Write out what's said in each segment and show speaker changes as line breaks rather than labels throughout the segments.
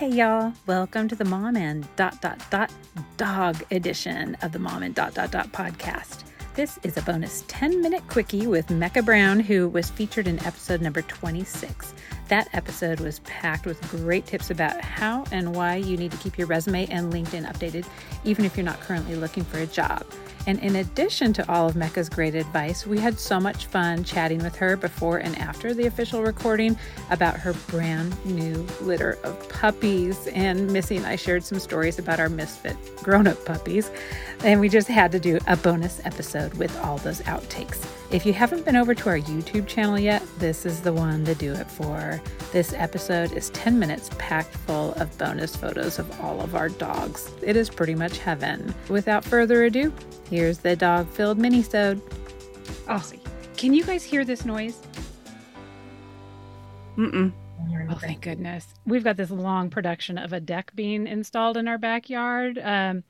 Hey y'all, welcome to the Mom and dot dot dot dog edition of the Mom and dot dot dot podcast. This is a bonus 10 minute quickie with Mecca Brown, who was featured in episode number 26. That episode was packed with great tips about how and why you need to keep your resume and LinkedIn updated, even if you're not currently looking for a job. And in addition to all of Mecca's great advice, we had so much fun chatting with her before and after the official recording about her brand new litter of puppies. And Missy and I shared some stories about our misfit grown up puppies. And we just had to do a bonus episode with all those outtakes. If you haven't been over to our YouTube channel yet, this is the one to do it for. This episode is 10 minutes packed full of bonus photos of all of our dogs. It is pretty much heaven. Without further ado, here's the dog filled mini-sode. Oh, can you guys hear this noise?
Mm-mm.
Oh, thank goodness. We've got this long production of a deck being installed in our backyard. Um,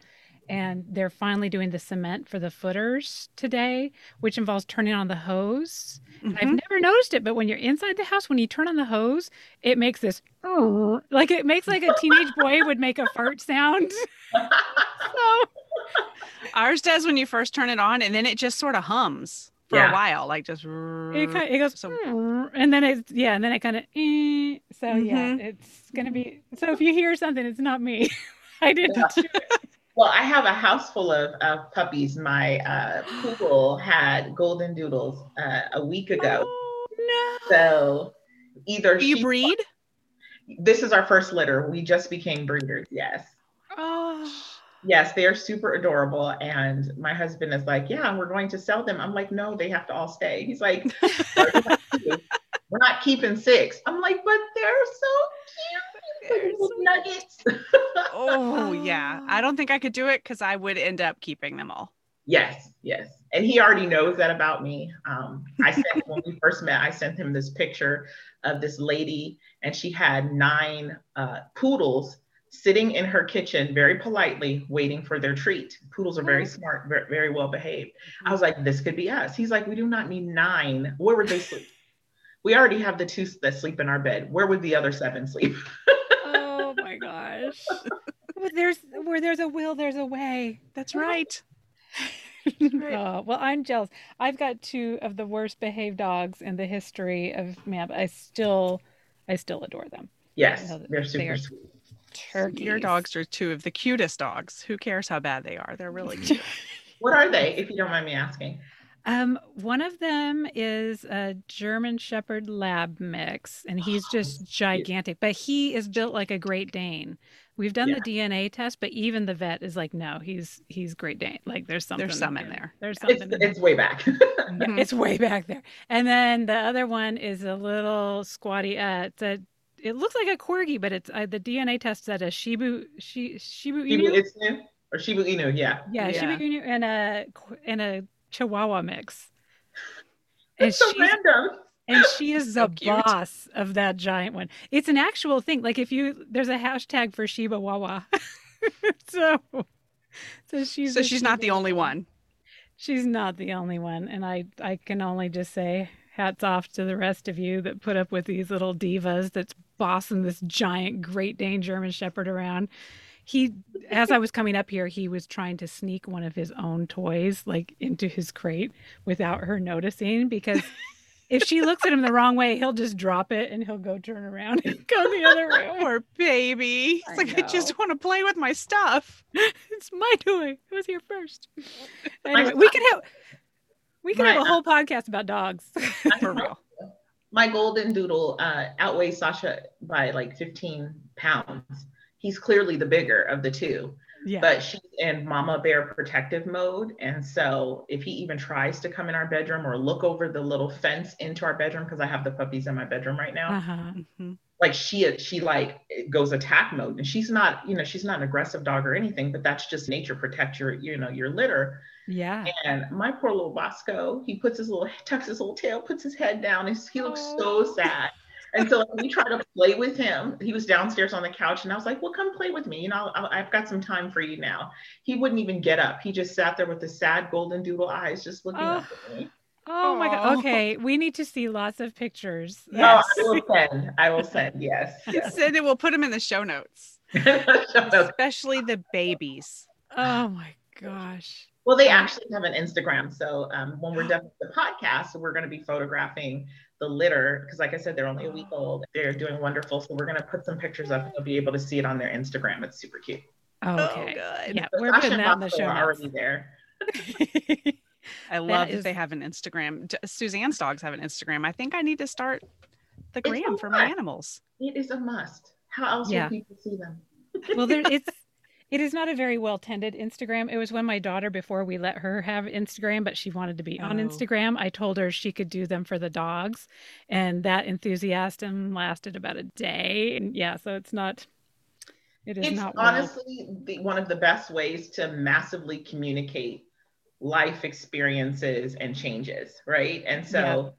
and they're finally doing the cement for the footers today, which involves turning on the hose. Mm-hmm. I've never noticed it, but when you're inside the house, when you turn on the hose, it makes this oh, like it makes like a teenage boy would make a fart sound. so
ours does when you first turn it on, and then it just sort of hums for yeah. a while, like just
it, kind of, it goes so, and then it's yeah, and then it kind of eh. so mm-hmm. yeah, it's gonna be so if you hear something, it's not me. I didn't yeah.
Well, I have a house full of, of puppies. My uh, poodle had golden doodles uh, a week ago.
Oh, no.
So either
Do you breed?
This is our first litter. We just became breeders. Yes.
Oh.
Yes, they are super adorable. And my husband is like, Yeah, we're going to sell them. I'm like, No, they have to all stay. He's like, We're not keeping six. I'm like, But they're so cute. So nuggets.
oh, yeah. I don't think I could do it because I would end up keeping them all.
Yes, yes. And he already knows that about me. Um, I sent when we first met, I sent him this picture of this lady, and she had nine uh, poodles sitting in her kitchen very politely waiting for their treat. Poodles are very smart, very, very well behaved. I was like, this could be us. He's like, we do not need nine. Where would they sleep? we already have the two that sleep in our bed. Where would the other seven sleep?
there's where there's a will, there's a way.
That's right.
right. oh, well, I'm jealous. I've got two of the worst behaved dogs in the history of man, but I still I still adore them.
Yes, they're super they sweet
turkeys. Your dogs are two of the cutest dogs. Who cares how bad they are? They're really cute.
what are they, if you don't mind me asking?
Um, one of them is a German Shepherd Lab mix, and he's oh, just gigantic. But he is built like a Great Dane. We've done yeah. the DNA test, but even the vet is like, no, he's he's Great Dane. Like there's something.
There's some in there.
There's something.
It's, it's way back.
yeah, it's way back there. And then the other one is a little squatty. Uh, it's a it looks like a corgi, but it's uh, the DNA test said a Shibu shi, Shibu Inu.
Shibu Inu or Shibu Inu, yeah.
yeah. Yeah, Shibu Inu and a and a Chihuahua mix.
It's so random.
And she is so the cute. boss of that giant one. It's an actual thing. Like if you there's a hashtag for Shiba Wawa. so
so she's so she's not the only one.
She's not the only one, and I I can only just say hats off to the rest of you that put up with these little divas that's bossing this giant Great Dane German Shepherd around. He, as I was coming up here, he was trying to sneak one of his own toys like into his crate without her noticing because if she looks at him the wrong way, he'll just drop it and he'll go turn around and go the other way.
or baby. It's I like, know. I just want to play with my stuff.
it's my toy. It was here first. Anyway, we can have we can my, have a whole podcast about dogs.
For real.
My golden doodle uh, outweighs Sasha by like 15 pounds. He's clearly the bigger of the two. Yeah. But she's in mama bear protective mode. And so if he even tries to come in our bedroom or look over the little fence into our bedroom, because I have the puppies in my bedroom right now. Uh-huh. Mm-hmm. Like she she like goes attack mode. And she's not, you know, she's not an aggressive dog or anything, but that's just nature protect your, you know, your litter.
Yeah.
And my poor little Bosco, he puts his little tucks his little tail, puts his head down, and he looks oh. so sad. And so we tried to play with him. He was downstairs on the couch, and I was like, "Well, come play with me. You know, I've got some time for you now." He wouldn't even get up. He just sat there with the sad golden doodle eyes, just looking oh. up at me.
Oh my god. Okay, we need to see lots of pictures.
Yes. I will send. I will send. Yes. yes.
Send it. We'll put them in the show notes. Especially the babies.
Oh my gosh.
Well, they actually have an Instagram. So um, when we're done with the podcast, we're going to be photographing the litter because, like I said, they're only a week old. They're doing wonderful. So we're going to put some pictures up. You'll be able to see it on their Instagram. It's super cute.
Oh, oh okay. Oh, good. Yeah, we're putting that in the show.
Already there.
I love that, is... that they have an Instagram. Suzanne's dogs have an Instagram. I think I need to start the gram for my animals.
It is a must. How else yeah. will people see them?
well, there, it's it is not a very well tended Instagram. It was when my daughter, before we let her have Instagram, but she wanted to be oh. on Instagram. I told her she could do them for the dogs, and that enthusiasm lasted about a day. And yeah, so it's not. It is
it's
not
honestly well. the, one of the best ways to massively communicate life experiences and changes, right? And so yeah.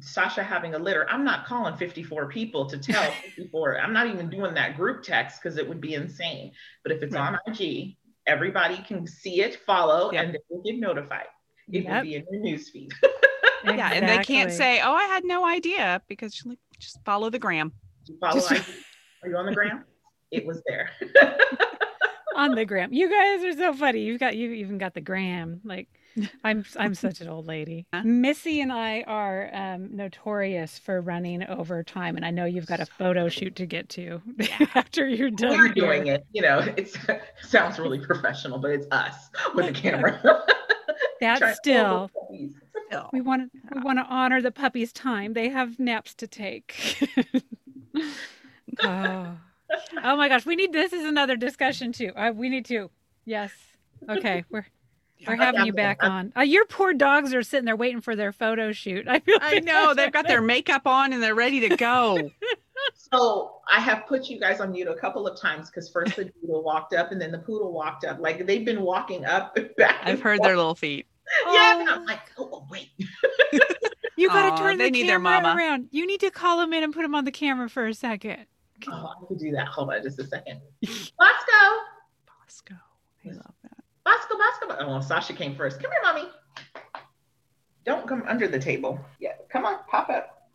Sasha having a litter, I'm not calling 54 people to tell 54. I'm not even doing that group text because it would be insane. But if it's right. on IG, everybody can see it, follow, yep. and they will get notified. It yep. will be in your newsfeed.
exactly. Yeah, and they can't say, "Oh, I had no idea," because like, just follow the gram.
You follow IG. Are you on the gram? it was there
on the gram. You guys are so funny. You've got you even got the gram. Like I'm I'm such an old lady. Missy and I are um, notorious for running over time, and I know you've got a photo shoot to get to after you're done.
We're doing it. You know, it sounds really professional, but it's us with the camera.
That's still. We want to we want to honor the puppies' time. They have naps to take. oh oh my gosh, we need this is another discussion too. Uh, we need to. Yes. Okay, we're we're having you back on. Uh, your poor dogs are sitting there waiting for their photo shoot. I feel.
Like I know they've got their makeup on and they're ready to go.
so I have put you guys on mute a couple of times because first the doodle walked up and then the poodle walked up. Like they've been walking up back.
I've heard forth. their little feet.
Yeah, oh. and I'm like, oh, oh wait.
you got to turn they the need camera their mama. around. You need to call them in and put them on the camera for a second.
Oh, I could do that. Hold on just a second. Bosco.
Bosco. I love that.
Bosco, Bosco. Oh, Sasha came first. Come here, mommy. Don't come under the table. Yeah, come on, pop up.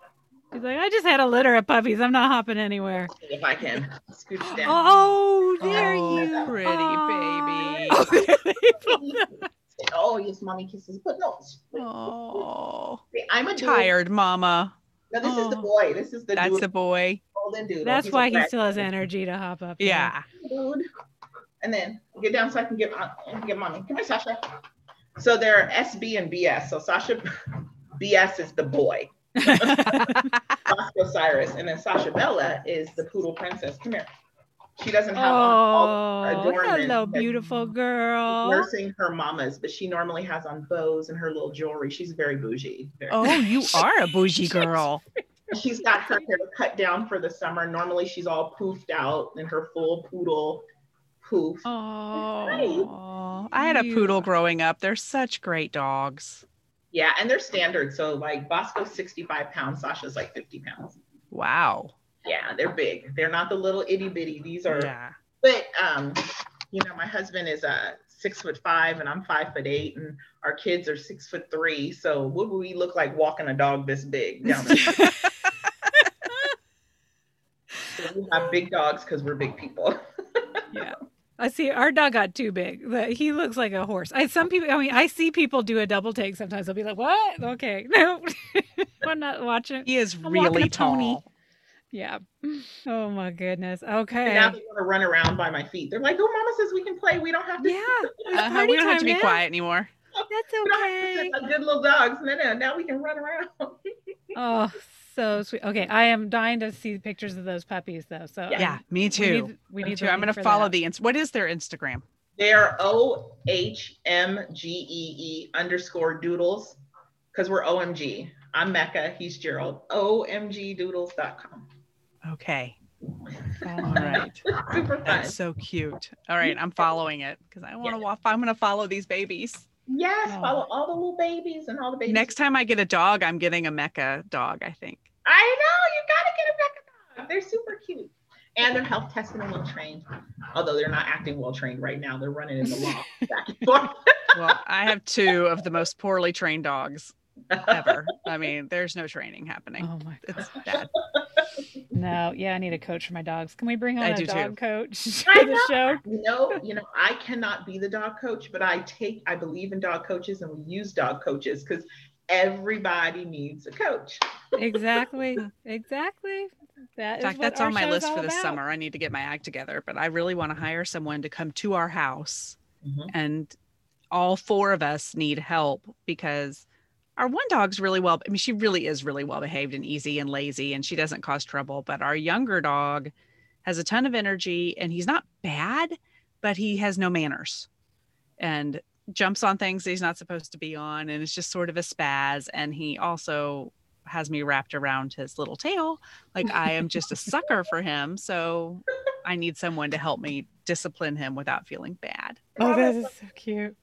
He's like, I just had a litter of puppies. I'm not hopping anywhere.
If I can. Scoot down.
Oh, there oh, you
pretty oh. baby.
oh, yes, mommy kisses. But no.
Oh, See, I'm a tired mama.
No, this oh. is the boy. This is the.
That's dude. the boy
golden doodle.
That's He's why he still has energy to hop up.
Yeah.
Dude. And then get down so I can get uh, get mommy. Come here, Sasha. So they're SB and BS. So Sasha BS is the boy. Bosco Cyrus. And then Sasha Bella is the poodle princess. Come here. She doesn't have oh, all.
Hello, beautiful girl.
Nursing her mamas, but she normally has on bows and her little jewelry. She's very bougie. Very
oh, you are a bougie girl.
she's got her hair cut down for the summer. Normally she's all poofed out in her full poodle poof.
Oh, I had a poodle growing up. They're such great dogs.
Yeah, and they're standard. So like Bosco's 65 pounds, Sasha's like 50 pounds.
Wow.
Yeah, they're big. They're not the little itty bitty. These are
yeah.
but um, you know, my husband is a six foot five and I'm five foot eight and our kids are six foot three. So what would we look like walking a dog this big down the so we have big dogs because we're big people.
yeah. I see our dog got too big. He looks like a horse. I some people I mean I see people do a double take sometimes. They'll be like, What? Okay. No. I'm not watching.
He is I'm really tall. Pony.
Yeah. Oh my goodness. Okay.
now they want to run around by my feet. They're like, "Oh, Mama says we can play. We don't have to."
Yeah.
Uh-huh. We don't have to be now. quiet anymore.
That's okay.
A good little dogs. No, no. Now we can run around.
oh, so sweet. Okay, I am dying to see pictures of those puppies, though. So
yeah, yeah me too. We need, we need too. I'm going to follow that. the. What is their Instagram?
They are O H M G E E underscore doodles because we're OMG. I'm Mecca. He's Gerald. O M G OMGdoodles.com.
Okay. All right.
Super fun.
That's so cute. All right. I'm following it because I want to yeah. I'm going to follow these babies.
Yes. Oh. Follow all the little babies and all the babies.
Next time I get a dog, I'm getting a Mecca dog, I think.
I know. You got to get a Mecca dog. They're super cute. And they're health tested and well trained. Although they're not acting well trained right now. They're running in the law back and forth.
well, I have two of the most poorly trained dogs. Ever. I mean, there's no training happening. Oh my god. It's bad.
No, yeah, I need a coach for my dogs. Can we bring on I a dog too. coach to the show?
You know, you know, I cannot be the dog coach, but I take I believe in dog coaches and we use dog coaches because everybody needs a coach.
exactly. Exactly.
That In fact, that's on my list for this summer. I need to get my act together, but I really want to hire someone to come to our house mm-hmm. and all four of us need help because our one dog's really well i mean she really is really well behaved and easy and lazy and she doesn't cause trouble but our younger dog has a ton of energy and he's not bad but he has no manners and jumps on things that he's not supposed to be on and it's just sort of a spaz and he also has me wrapped around his little tail like i am just a sucker for him so i need someone to help me discipline him without feeling bad.
Oh that is so cute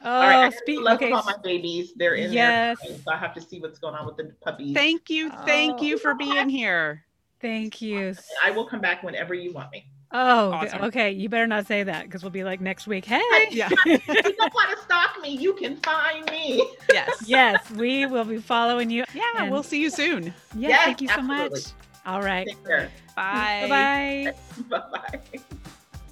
Oh, All right, oh, speak. Okay. About my babies, they're in yes. there, so I have to see what's going on with the puppies.
Thank you, thank oh. you for oh. being here.
Thank you.
I will come back whenever you want me.
Oh, awesome. okay. You better not say that because we'll be like next week. Hey,
yeah. if you don't want to stalk me, you can find me.
Yes, yes, we will be following you.
Yeah, and we'll see you soon.
Yeah, yes, thank you absolutely. so much. All right.
Bye.
Bye.
Bye. Bye.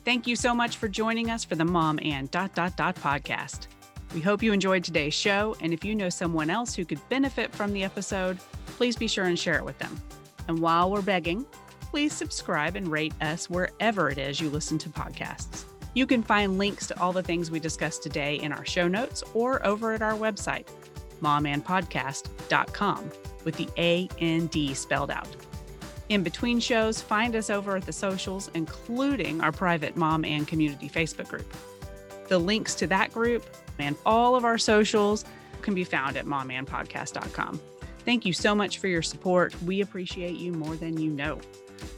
Thank you so much for joining us for the Mom and Dot Dot Dot podcast. We hope you enjoyed today's show, and if you know someone else who could benefit from the episode, please be sure and share it with them. And while we're begging, please subscribe and rate us wherever it is you listen to podcasts. You can find links to all the things we discussed today in our show notes or over at our website, momandpodcast.com, with the A A N D D spelled out. In between shows, find us over at the socials, including our private Mom and Community Facebook group. The links to that group and all of our socials can be found at momandpodcast.com. Thank you so much for your support. We appreciate you more than you know.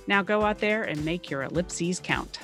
Now go out there and make your ellipses count.